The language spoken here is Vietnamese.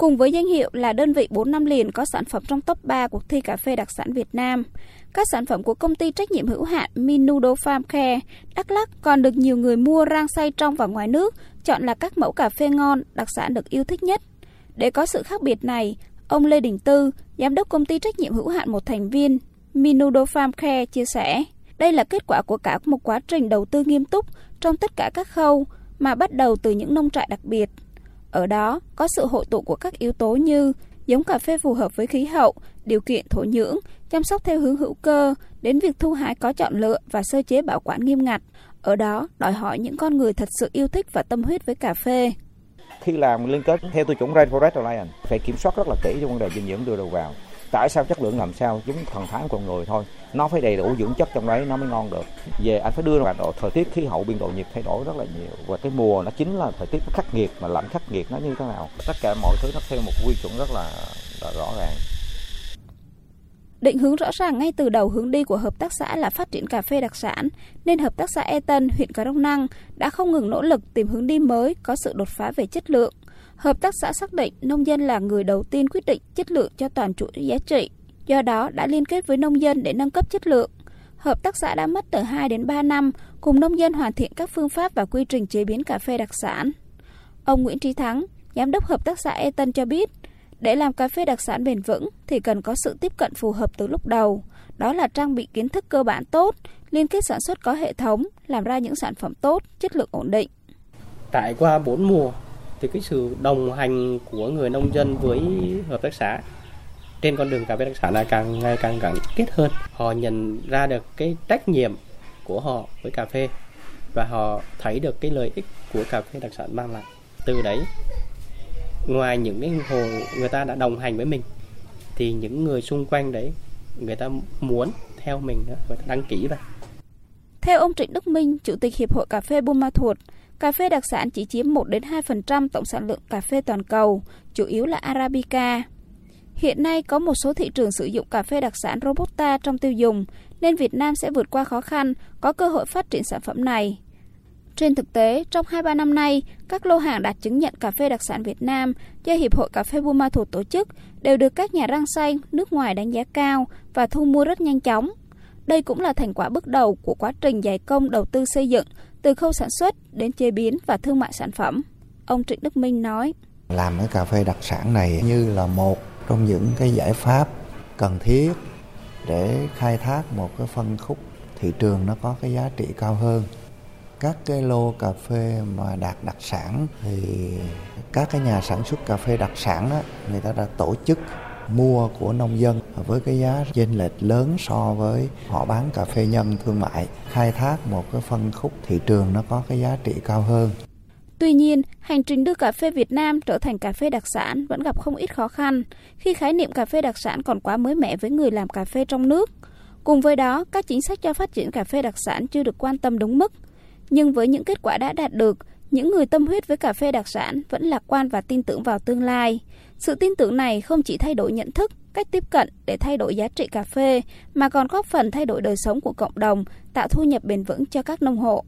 Cùng với danh hiệu là đơn vị 4 năm liền có sản phẩm trong top 3 cuộc thi cà phê đặc sản Việt Nam, các sản phẩm của công ty trách nhiệm hữu hạn Minudo Farm Care Đắk Lắk còn được nhiều người mua rang xay trong và ngoài nước, chọn là các mẫu cà phê ngon, đặc sản được yêu thích nhất. Để có sự khác biệt này, ông Lê Đình Tư, giám đốc công ty trách nhiệm hữu hạn một thành viên Minudo Farm Care chia sẻ, đây là kết quả của cả một quá trình đầu tư nghiêm túc trong tất cả các khâu mà bắt đầu từ những nông trại đặc biệt. Ở đó có sự hội tụ của các yếu tố như giống cà phê phù hợp với khí hậu, điều kiện thổ nhưỡng, chăm sóc theo hướng hữu cơ, đến việc thu hái có chọn lựa và sơ chế bảo quản nghiêm ngặt. Ở đó đòi hỏi những con người thật sự yêu thích và tâm huyết với cà phê. Khi làm liên kết theo tiêu chuẩn Rainforest Alliance phải kiểm soát rất là kỹ trong vấn đề dinh dưỡng đưa đầu vào tại sao chất lượng làm sao? Chúng thần thái con người thôi. Nó phải đầy đủ dưỡng chất trong đấy nó mới ngon được. Về anh phải đưa vào độ thời tiết khí hậu biên độ nhiệt thay đổi rất là nhiều. Và cái mùa nó chính là thời tiết khắc nghiệt mà lạnh khắc nghiệt nó như thế nào? Tất cả mọi thứ nó theo một quy chuẩn rất là, là rõ ràng. Định hướng rõ ràng ngay từ đầu hướng đi của hợp tác xã là phát triển cà phê đặc sản, nên hợp tác xã E Tân, huyện Cà Rông Năng đã không ngừng nỗ lực tìm hướng đi mới có sự đột phá về chất lượng. Hợp tác xã xác định nông dân là người đầu tiên quyết định chất lượng cho toàn chuỗi giá trị, do đó đã liên kết với nông dân để nâng cấp chất lượng. Hợp tác xã đã mất từ 2 đến 3 năm cùng nông dân hoàn thiện các phương pháp và quy trình chế biến cà phê đặc sản. Ông Nguyễn Trí Thắng, giám đốc hợp tác xã Eton cho biết, để làm cà phê đặc sản bền vững thì cần có sự tiếp cận phù hợp từ lúc đầu. Đó là trang bị kiến thức cơ bản tốt, liên kết sản xuất có hệ thống, làm ra những sản phẩm tốt, chất lượng ổn định. Trải qua 4 mùa thì cái sự đồng hành của người nông dân với hợp tác xã trên con đường cà phê đặc sản là càng ngày càng gắn kết hơn. Họ nhận ra được cái trách nhiệm của họ với cà phê và họ thấy được cái lợi ích của cà phê đặc sản mang lại. Từ đấy ngoài những cái hồ người ta đã đồng hành với mình thì những người xung quanh đấy người ta muốn theo mình đó, người ta đăng ký vào. Theo ông Trịnh Đức Minh, Chủ tịch Hiệp hội Cà phê Buôn Ma Thuột, cà phê đặc sản chỉ chiếm 1 đến 2% tổng sản lượng cà phê toàn cầu, chủ yếu là Arabica. Hiện nay có một số thị trường sử dụng cà phê đặc sản Robusta trong tiêu dùng, nên Việt Nam sẽ vượt qua khó khăn, có cơ hội phát triển sản phẩm này. Trên thực tế, trong 2-3 năm nay, các lô hàng đạt chứng nhận cà phê đặc sản Việt Nam do Hiệp hội Cà phê Buôn Ma Thuột tổ chức đều được các nhà rang xay nước ngoài đánh giá cao và thu mua rất nhanh chóng. Đây cũng là thành quả bước đầu của quá trình giải công đầu tư xây dựng từ khâu sản xuất đến chế biến và thương mại sản phẩm. Ông Trịnh Đức Minh nói: Làm cái cà phê đặc sản này như là một trong những cái giải pháp cần thiết để khai thác một cái phân khúc thị trường nó có cái giá trị cao hơn các cái lô cà phê mà đạt đặc sản thì các cái nhà sản xuất cà phê đặc sản đó, người ta đã tổ chức mua của nông dân với cái giá chênh lệch lớn so với họ bán cà phê nhân thương mại khai thác một cái phân khúc thị trường nó có cái giá trị cao hơn Tuy nhiên, hành trình đưa cà phê Việt Nam trở thành cà phê đặc sản vẫn gặp không ít khó khăn khi khái niệm cà phê đặc sản còn quá mới mẻ với người làm cà phê trong nước. Cùng với đó, các chính sách cho phát triển cà phê đặc sản chưa được quan tâm đúng mức, nhưng với những kết quả đã đạt được, những người tâm huyết với cà phê đặc sản vẫn lạc quan và tin tưởng vào tương lai. Sự tin tưởng này không chỉ thay đổi nhận thức, cách tiếp cận để thay đổi giá trị cà phê, mà còn góp phần thay đổi đời sống của cộng đồng, tạo thu nhập bền vững cho các nông hộ.